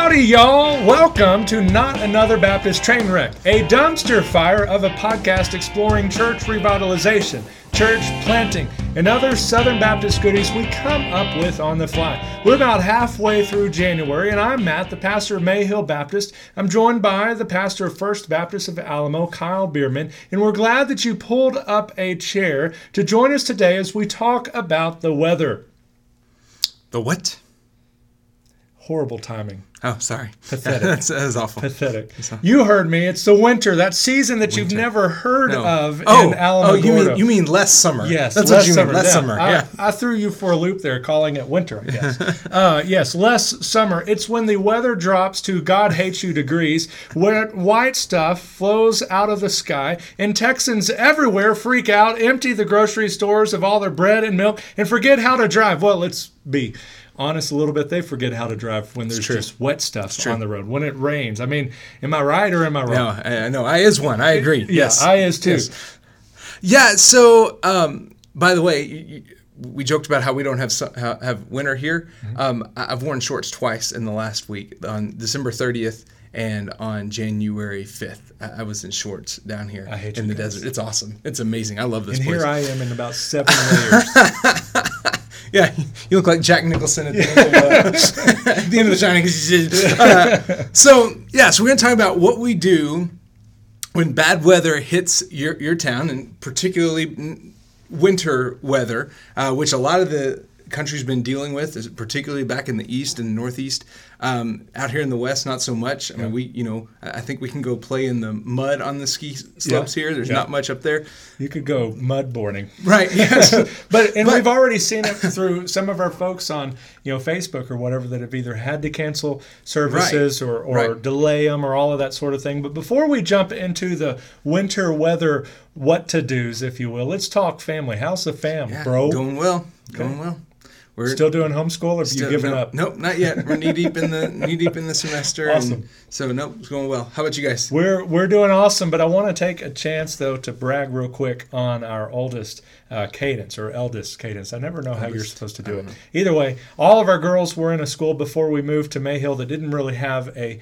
Howdy, y'all! Welcome to Not Another Baptist Train Wreck, a dumpster fire of a podcast exploring church revitalization, church planting, and other Southern Baptist goodies we come up with on the fly. We're about halfway through January, and I'm Matt, the pastor of Mayhill Baptist. I'm joined by the pastor of First Baptist of Alamo, Kyle Bierman, and we're glad that you pulled up a chair to join us today as we talk about the weather. The what? Horrible timing. Oh, sorry. Pathetic. that's, awful. Pathetic. You heard me. It's the winter, that season that you've never heard No. of oh, in Alamogordo. oh, you mean you mean less summer? Yes, that's less what you summer. mean. Less Yeah, summer. I, yeah. I threw you for a loop there, calling it winter. I guess. uh, yes, less summer. It's when the weather drops to God hates you degrees, where white stuff flows out of the sky, and Texans everywhere freak out, empty the grocery stores of all their bread and milk, and forget how to drive. Well, let's be honest a little bit. They forget how to drive when there's just wet stuff on the road when it rains. I mean, am I right or am I wrong? No, I, know. I is one. I agree. Yeah, yes. I is too. Yes. Yeah. So, um, by the way, you, we joked about how we don't have have winter here. Mm-hmm. Um, I've worn shorts twice in the last week on December 30th and on January 5th. I, was in shorts down here in the guys. desert. It's awesome. It's amazing. I love this And place. here I am in about seven layers. Yeah, you look like Jack Nicholson at the, end, of, uh, at the end of The Shining. Uh, so, yeah, so we're going to talk about what we do when bad weather hits your, your town, and particularly winter weather, uh, which a lot of the country's been dealing with, particularly back in the east and northeast. Um, out here in the west, not so much. I mean, we, you know, I think we can go play in the mud on the ski slopes Yeah. here. There's Yeah. not much up there. You could go mud boarding. Right, yes. But and we've already seen it through some of our folks on you know Facebook or whatever that have either had to cancel services or, or Right. delay them or all of that sort of thing. But before we jump into the winter weather what to dos, if you will, let's talk family. How's the fam, Yeah, bro? Going well. Going well. We're Still doing homeschool or have you Still- given no, up? Nope, not yet. We're knee deep in the knee deep in the semester. Awesome. And so nope, it's going well. How about you guys? We're we're doing awesome, but I want to take a chance though to brag real quick on our oldest uh, cadence or eldest cadence. I never know how you're supposed to do it. Either way, all of our girls were in a school before we moved to Mayhill that didn't really have a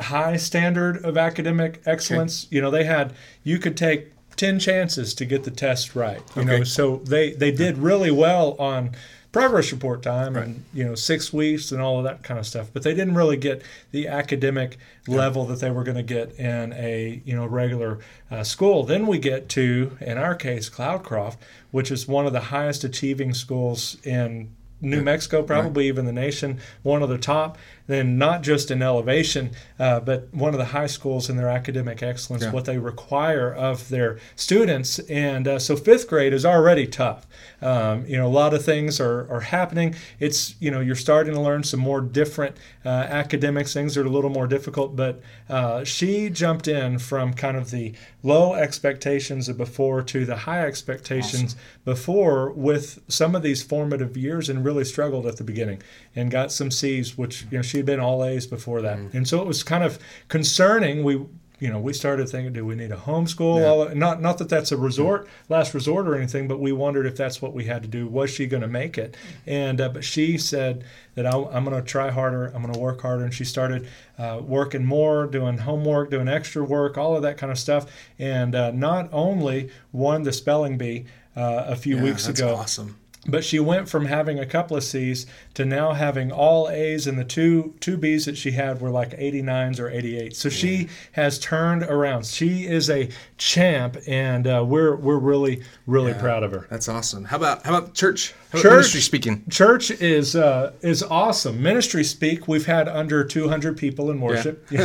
high standard of academic excellence. You know, they had you could take ten chances to get the test right. You know, so they they did really well on progress report time and you know six weeks and all of that kind of stuff but they didn't really get the academic level that they were going to get in a you know regular uh, school. Then we get to in our case Cloudcroft which is one of the highest achieving schools in New Mexico, probably even the nation, one of the top. Then not just in elevation, uh, but one of the high schools in their academic excellence, Yeah. what they require of their students. And uh, so fifth grade is already tough. Um, you know, a lot of things are, are happening. It's, you know, you're starting to learn some more different uh, academics, things that are a little more difficult. But uh, she jumped in from kind of the low expectations of before to the high expectations before with some of these formative years and really struggled at the beginning and got some C's, which, you know, she had been all A's before that. And so it was kind of concerning. We, you know, we started thinking, do we need a homeschool? All, not, not that that's a resort, last resort or anything, but we wondered if that's what we had to do. Was she going to make it? And uh, but she said that I, I'm going to try harder. I'm going to work harder. And she started uh, working more, doing homework, doing extra work, all of that kind of stuff. And uh, not only won the spelling bee uh, a few Yeah, weeks that's ago, awesome. But she went from having a couple of C's to now having all A's, and the two two B's that she had were like 89s or 88. So she has turned around. She is a champ, and uh, we're we're really really proud of her. That's awesome. How about how about church? How about Church. ministry speaking. Church is uh, is awesome. Ministry speak, we've had under 200 people in worship.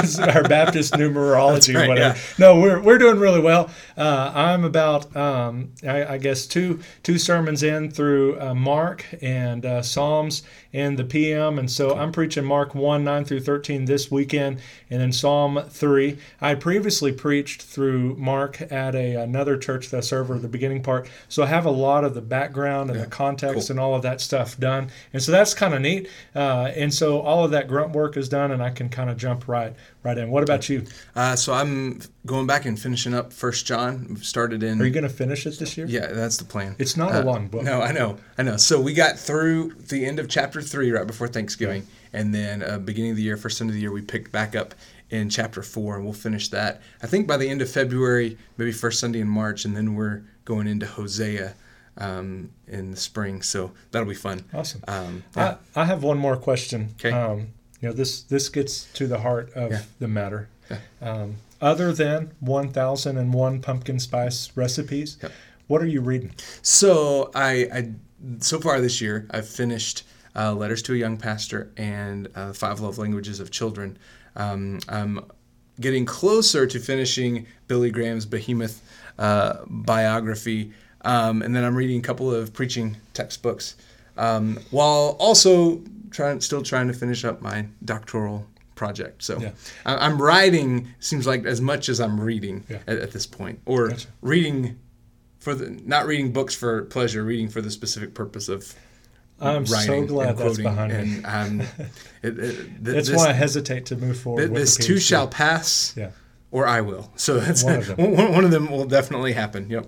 It's our Baptist numerology, right, whatever. yeah. No, we're, we're doing really well. Uh, I'm about, um, I, I guess, two two sermons in through uh, Mark and uh, Psalms and the PM, and so I'm preaching Mark 1 9 through 13 this weekend, and then Psalm 3. I previously preached through Mark at a another church that I serve the beginning part, so I have a lot of the background and the context cool. and all of that stuff done, and so that's kind of neat. Uh, and so all of that grunt work is done, and I can kind of jump right right in. What about you? Uh, so I'm going back and finishing up First John. We've started in. Are you going to finish it this year? yeah, that's the plan. It's not a long book. No, I know, I know. So we got through the end of chapter three right before Thanksgiving, and then uh, beginning of the year, first Sunday of the year, we picked back up in chapter four, and we'll finish that. I think by the end of February, maybe first Sunday in March, and then we're going into Hosea um, in the spring. So that'll be fun. Awesome. Um, I, I have one more question. 'Kay. Um, you know, this this gets to the heart of Yeah. the matter. Yeah. Um, other than 1001 pumpkin spice recipes, Yep. what are you reading? So I, I so far this year I've finished uh, Letters to a Young Pastor and uh, Five Love Languages of Children. Um, I'm getting closer to finishing Billy Graham's Behemoth uh, biography, um, and then I'm reading a couple of preaching textbooks, um, while also trying still trying to finish up my doctoral project. So Yeah. I, I'm writing seems like as much as I'm reading Yeah. at, at this point, or Gotcha. reading for the not reading books for pleasure, reading for the specific purpose of I'm so writing glad and that's behind me. and um, it, it, th- That's this, why I hesitate to move forward. th- with this too shall pass, Yeah. or I will. So that's One of them. one one of them will definitely happen. Yep.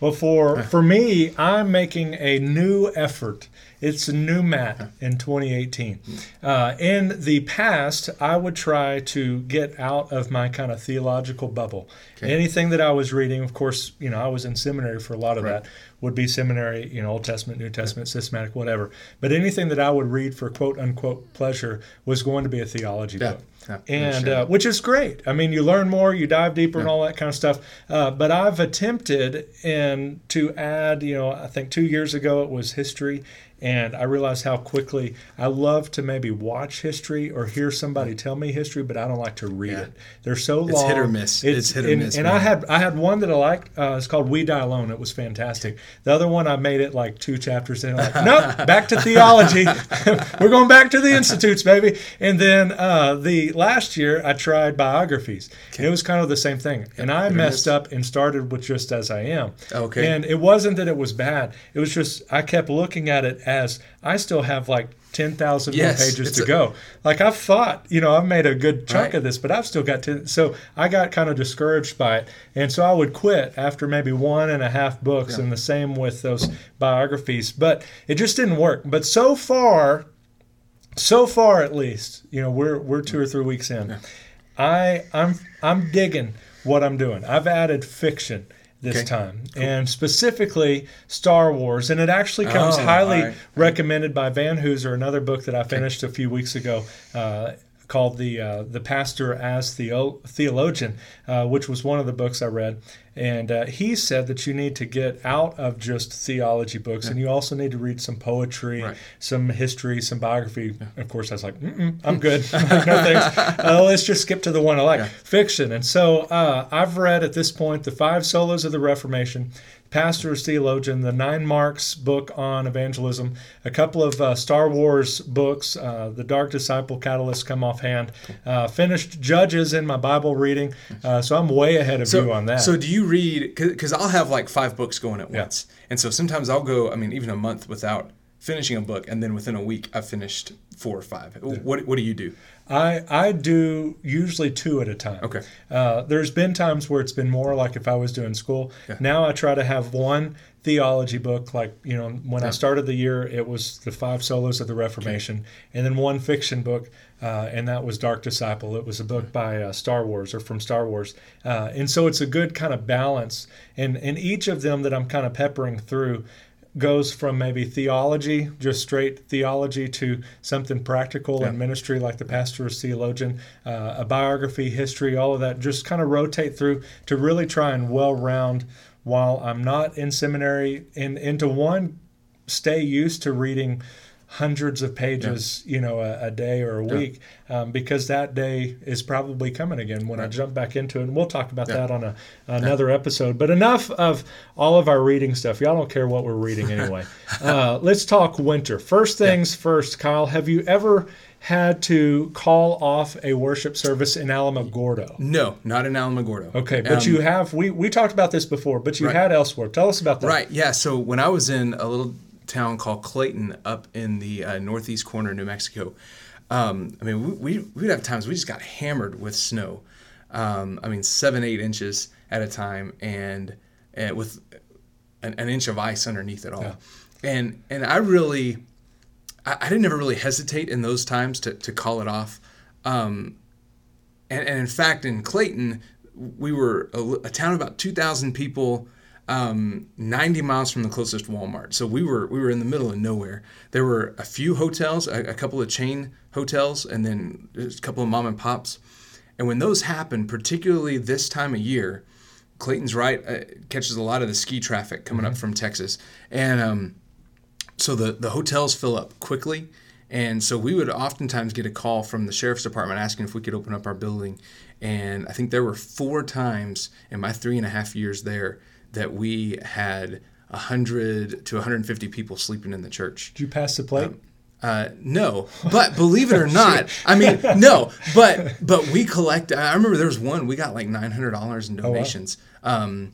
Well, for for me, I'm making a new effort. It's a new Matt in 2018. Uh, in the past, I would try to get out of my kind of theological bubble. Anything that I was reading, of course, you know, I was in seminary for a lot of Right. that. Would be seminary, you know, Old Testament, New Testament, systematic, whatever. But anything that I would read for quote unquote pleasure was going to be a theology Yeah. book Yeah, and uh, which is great. I mean, you learn more, you dive deeper, and all that kind of stuff. Uh, but I've attempted and to add, you know, I think two years ago it was history, and I realized how quickly I love to maybe watch history or hear somebody tell me history, but I don't like to read Yeah. it. They're so long. It's hit or miss. It's hit or and, miss, And man. I had I had one that I liked. Uh, it's called We Die Alone. It was fantastic. The other one I made it like two chapters in. Like, nope, back to theology. We're going back to the institutes, baby. And then uh, the last year I tried biographies. And it was kind of the same thing. And I messed up and started with just as I am. Okay. And it wasn't that it was bad. It was just I kept looking at it as I still have like. 10,000 more Yes, pages to a- go. Like I've thought, you know, I've made a good chunk Right. of this, but I've still got 10. So I got kind of discouraged by it, and so I would quit after maybe one and a half books, and the same with those biographies. But it just didn't work. But so far, so far at least, you know, we're we're two or three weeks in. I I'm I'm digging what I'm doing. I've added fiction this Okay. time, and specifically Star Wars, and it actually comes Oh, highly right. recommended by Vanhoozer, another book that I finished a few weeks ago. Uh, Called the uh, the pastor as theo- theologian, uh, which was one of the books I read, and uh, he said that you need to get out of just theology books, and you also need to read some poetry, Right. some history, some biography. Of course, I was like, Mm-mm, I'm good. Like, no thanks. Uh, let's just skip to the one I like, fiction. And so uh, I've read at this point the five solas of the Reformation, Pastor's Theologian, the Nine Marks book on evangelism, a couple of uh, Star Wars books, uh, The Dark Disciple, Catalyst come offhand, uh, finished Judges in my Bible reading. Uh, so I'm way ahead of you on that. So do you read? Because I'll have like five books going at Yeah. once, and so sometimes I'll go. I mean, even a month without finishing a book, and then within a week I've finished four or five. What What do you do? I I do usually two at a time. Okay. Uh, there's been times where it's been more like if I was doing school. Now I try to have one theology book. Like you know, when I started the year, it was the five Solas of the Reformation, and then one fiction book, uh, and that was Dark Disciple. It was a book by uh, Star Wars or from Star Wars, uh, and so it's a good kind of balance. And and each of them that I'm kind of peppering through goes from maybe theology, just straight theology, to something practical and ministry, like the pastor or theologian, uh, a biography, history, all of that. Just kind of rotate through to really try and well round while I'm not in seminary and into one, stay used to reading hundreds of pages, you know, a, a day or a week, um, because that day is probably coming again when I jump back into it. And we'll talk about that on a, another episode. But enough of all of our reading stuff. Y'all don't care what we're reading anyway. uh, let's talk winter. First things first, Kyle. Have you ever had to call off a worship service in Alamogordo? No, not in Alamogordo. Okay, but Um, you have. We we talked about this before, but you Right. had elsewhere. Tell us about that. Right. Yeah. So when I was in a little town called Clayton up in the uh, northeast corner of New Mexico, um, I mean, we, we, we'd have times we just got hammered with snow. Um, I mean, seven, eight inches at a time. And uh, with an, an inch of ice underneath it all. Yeah. And and I really, I, I, didn't ever really hesitate in those times to, to call it off. Um, and, and in fact, in Clayton, we were a, a town of about 2,000 people um, 90 miles from the closest Walmart. So we were we were in the middle of nowhere. There were a few hotels, a, a couple of chain hotels, and then a couple of mom and pops. And when those happen, particularly this time of year, Clayton's right uh, catches a lot of the ski traffic coming mm-hmm. up from Texas, and um, so the the hotels fill up quickly. And so we would oftentimes get a call from the sheriff's department asking if we could open up our building. And I think there were four times in my three and a half years there that we had 100 to 150 people sleeping in the church. Did you pass the plate? Um, uh, no, but believe it or not, I mean, no, but but we collect. I remember there was one we got like nine hundred dollars in donations. Oh, wow. um,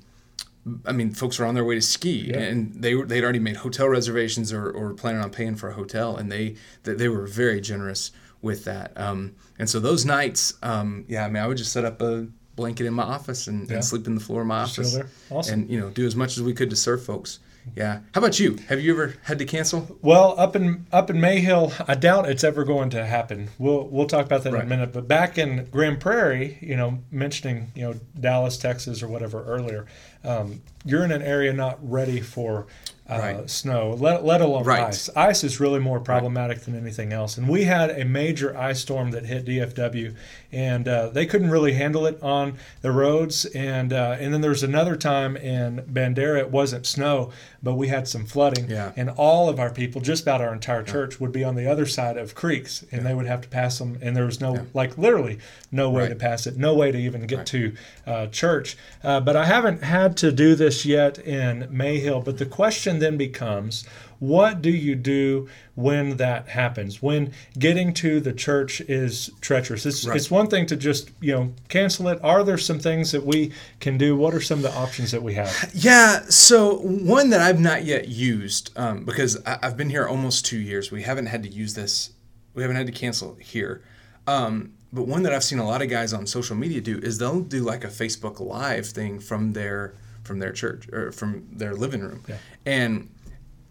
I mean, folks were on their way to ski, yeah. and they were they'd already made hotel reservations or, or planning on paying for a hotel, and they they were very generous with that. Um, and so those nights, um, yeah, I mean, I would just set up a blanket in my office and, yeah. and sleep in the floor of my office. Awesome. And you know, do as much as we could to serve folks. Yeah. How about you? Have you ever had to cancel? Well, up in up in Mayhill, I doubt it's ever going to happen. We'll we'll talk about that right. in a minute. But back in Grand Prairie, you know, mentioning you know Dallas, Texas, or whatever earlier, um, you're in an area not ready for uh, right. snow, let, let alone right. ice. Ice is really more problematic right. than anything else. And we had a major ice storm that hit DFW, and uh, they couldn't really handle it on the roads. And uh, and then there was another time in Bandera, it wasn't snow, but we had some flooding. Yeah. And all of our people, just about our entire church, yeah. would be on the other side of creeks, and yeah. they would have to pass them. And there was no, like literally, no way to pass it, no way to even get to uh, church. Uh, but I haven't had to do this yet in Mayhill. But the question question then becomes what do you do when that happens? When getting to the church is treacherous. It's, right. it's one thing to just you know cancel it. Are there some things that we can do? What are some of the options that we have? Yeah so one that i've not yet used um, because I, have been here almost two years. We haven't had to use this. We haven't had to cancel here. Um, but one that i've seen a lot of guys on social media do is they'll do like a facebook live thing from their from their church or from their living room. Yeah. And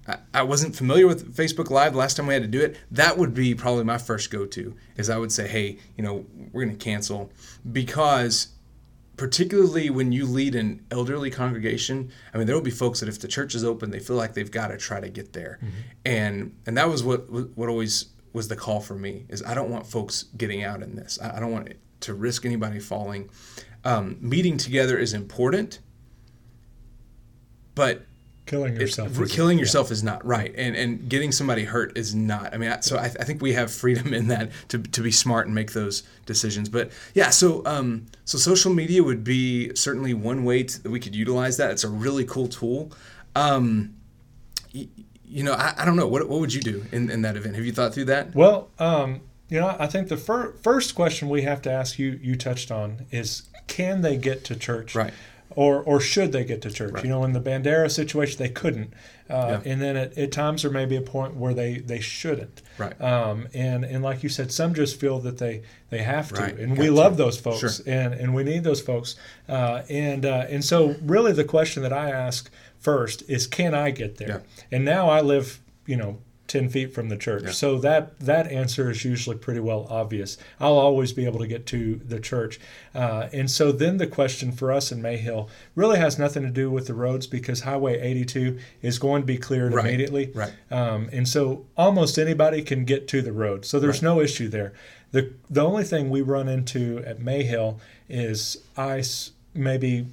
I, I wasn't familiar with Facebook Live The last time we had to do it. That would be probably my first go to is I would say, hey, you know, we're going to cancel because particularly when you lead an elderly congregation i mean there will be folks that if the church is open they feel like they've got to try to get there mm-hmm. and and that was what what always was the call for me is i don't want folks getting out in this i, don't want to risk anybody falling um, meeting together is important but killing yourself killing yourself yeah. is not right. And and getting somebody hurt is not i mean so I, I, think we have freedom in that to, to be smart and make those decisions. But yeah so um so social media would be certainly one way to, that we could utilize that. It's a really cool tool. Um y- you know I, I don't know. What, what would you do in, in that event? Have you thought through that? Well um you know i think the fir- first question we have to ask you you touched on is can they get to church? Right or or should they get to church? Right. You know, in the Bandera situation, they couldn't, uh, yeah. and then at, at, times there may be a point where they they shouldn't. Right. Um, and and like you said, some just feel that they they have to, right. and gotcha. we love those folks, sure. and and we need those folks. Uh, and uh, and so really the question that I ask first is, can I get there? Yeah. And now I live, you know, 10 feet from the church. Yeah. So that that answer is usually pretty well obvious. I'll always be able to get to the church. Uh, and so then the question for us in Mayhill really has nothing to do with the roads because Highway 82 is going to be cleared right. immediately. Right. Um, and so almost anybody can get to the road. So there's right. no issue there. The, the only thing we run into at Mayhill is ice maybe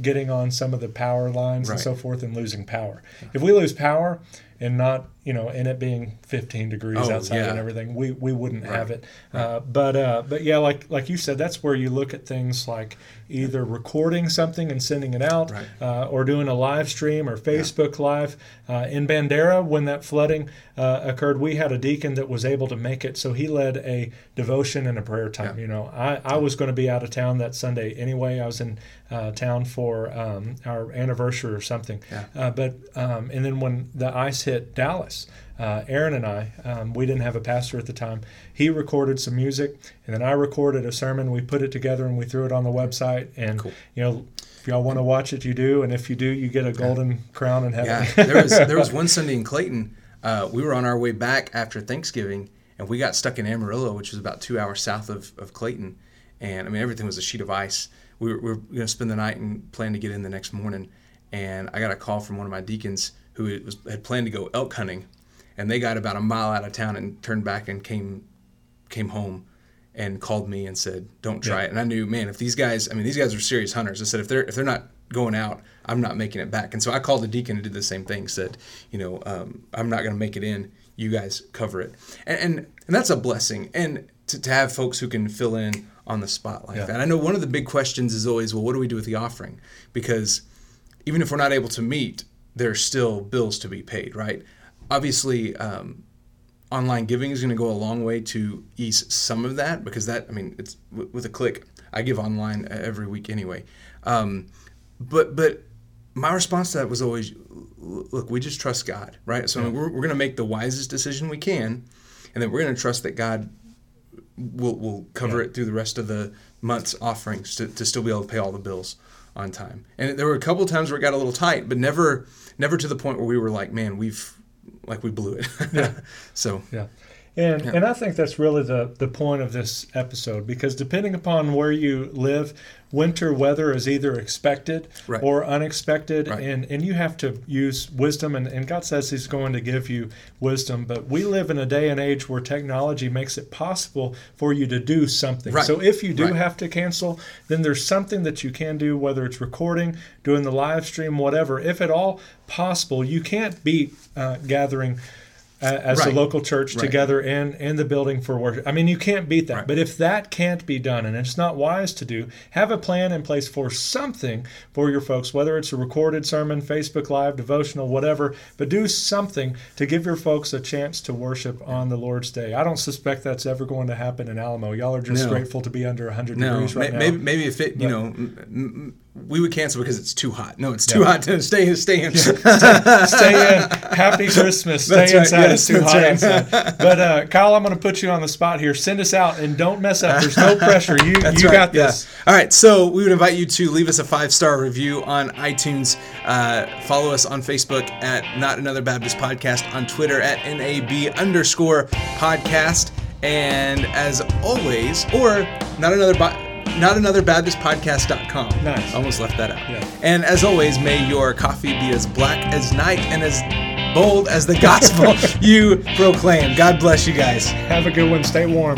getting on some of the power lines right. and so forth and losing power. If we lose power, and not you know and it being 15 degrees oh, outside yeah. and everything we we wouldn't right. have it right. uh, but uh, but yeah like like you said that's where you look at things like either recording something and sending it out right. uh, or doing a live stream or Facebook yeah. live uh, in Bandera when that flooding uh, occurred we had a deacon that was able to make it so he led a devotion and a prayer time yeah. you know I, I was going to be out of town that Sunday anyway I was in uh, town for um, our anniversary or something but um, and then when the ice hit Dallas. Uh, Aaron and I, um, we didn't have a pastor at the time. He recorded some music, and then I recorded a sermon. We put it together and we threw it on the website. And cool. you know, if y'all want to watch it, you do, and if you do, you get a golden crown in heaven. Yeah, there was there was one Sunday in Clayton. Uh, we were on our way back after Thanksgiving, and we got stuck in Amarillo, which was about two hours south of, of Clayton. And I mean, everything was a sheet of ice. We were, we were going to spend the night and plan to get in the next morning. And I got a call from one of my deacons who was, had planned to go elk hunting, and they got about a mile out of town and turned back and came came home and called me and said, "Don't try Yeah. it." And I knew, man, if these guys, I mean, these guys are serious hunters. I said, if they're if they're not going out, I'm not making it back. And so I called the deacon and did the same thing. Said, you know, um, I'm not going to make it in. You guys cover it, and and, and that's a blessing. And to, to have folks who can fill in on the spot like Yeah. that. I know one of the big questions is always, well, what do we do with the offering? Because even if we're not able to meet, there's still bills to be paid, right? Obviously, um, online giving is going to go a long way to ease some of that because that, I mean, it's w- with a click. I give online every week anyway. Um, but but my response to that was always, look, we just trust God, right? So we're, we're going to make the wisest decision we can, and then we're going to trust that God will will cover Yeah. it through the rest of the month's offerings to, to still be able to pay all the bills on time. And there were a couple times where it got a little tight, but never never to the point where we were like, man, we've like we blew it. Yeah. so Yeah. And, and I think that's really the, the point of this episode because depending upon where you live, winter weather is either expected Right. or unexpected. Right. And, and you have to use wisdom. And, and God says He's going to give you wisdom. But we live in a day and age where technology makes it possible for you to do something. Right. So if you do have to cancel, then there's something that you can do, whether it's recording, doing the live stream, whatever. If at all possible, you can't beat uh, gathering as Right. a local church Right. together in, in the building for worship. I mean, you can't beat that. Right. But if that can't be done and it's not wise to do, have a plan in place for something for your folks, whether it's a recorded sermon, Facebook Live, devotional, whatever, but do something to give your folks a chance to worship on the Lord's Day. I don't suspect that's ever going to happen in Alamo. Y'all are just No. grateful to be under 100 no, degrees right may- now. maybe maybe if it, you But- know, m- m- we would cancel because it's too hot. No, it's too Yeah. hot to stay stay in. Stay in. Happy Christmas. Stay That's right. inside. Yes, it's too hot right. outside. But uh, Kyle, I'm going to put you on the spot here. Send us out and don't mess up. There's no pressure. You That's you right, got yeah. this. All right, so we would invite you to leave us a five star review on iTunes. Uh, follow us on Facebook at Not Another Baptist Podcast, on Twitter at NAB underscore podcast, and as always, or not another. Bi- not another Baptist podcast.com. Nice. Almost left that out. Yeah. And as always, may your coffee be as black as night and as bold as the gospel you proclaim. God bless you guys. Have a good one. Stay warm.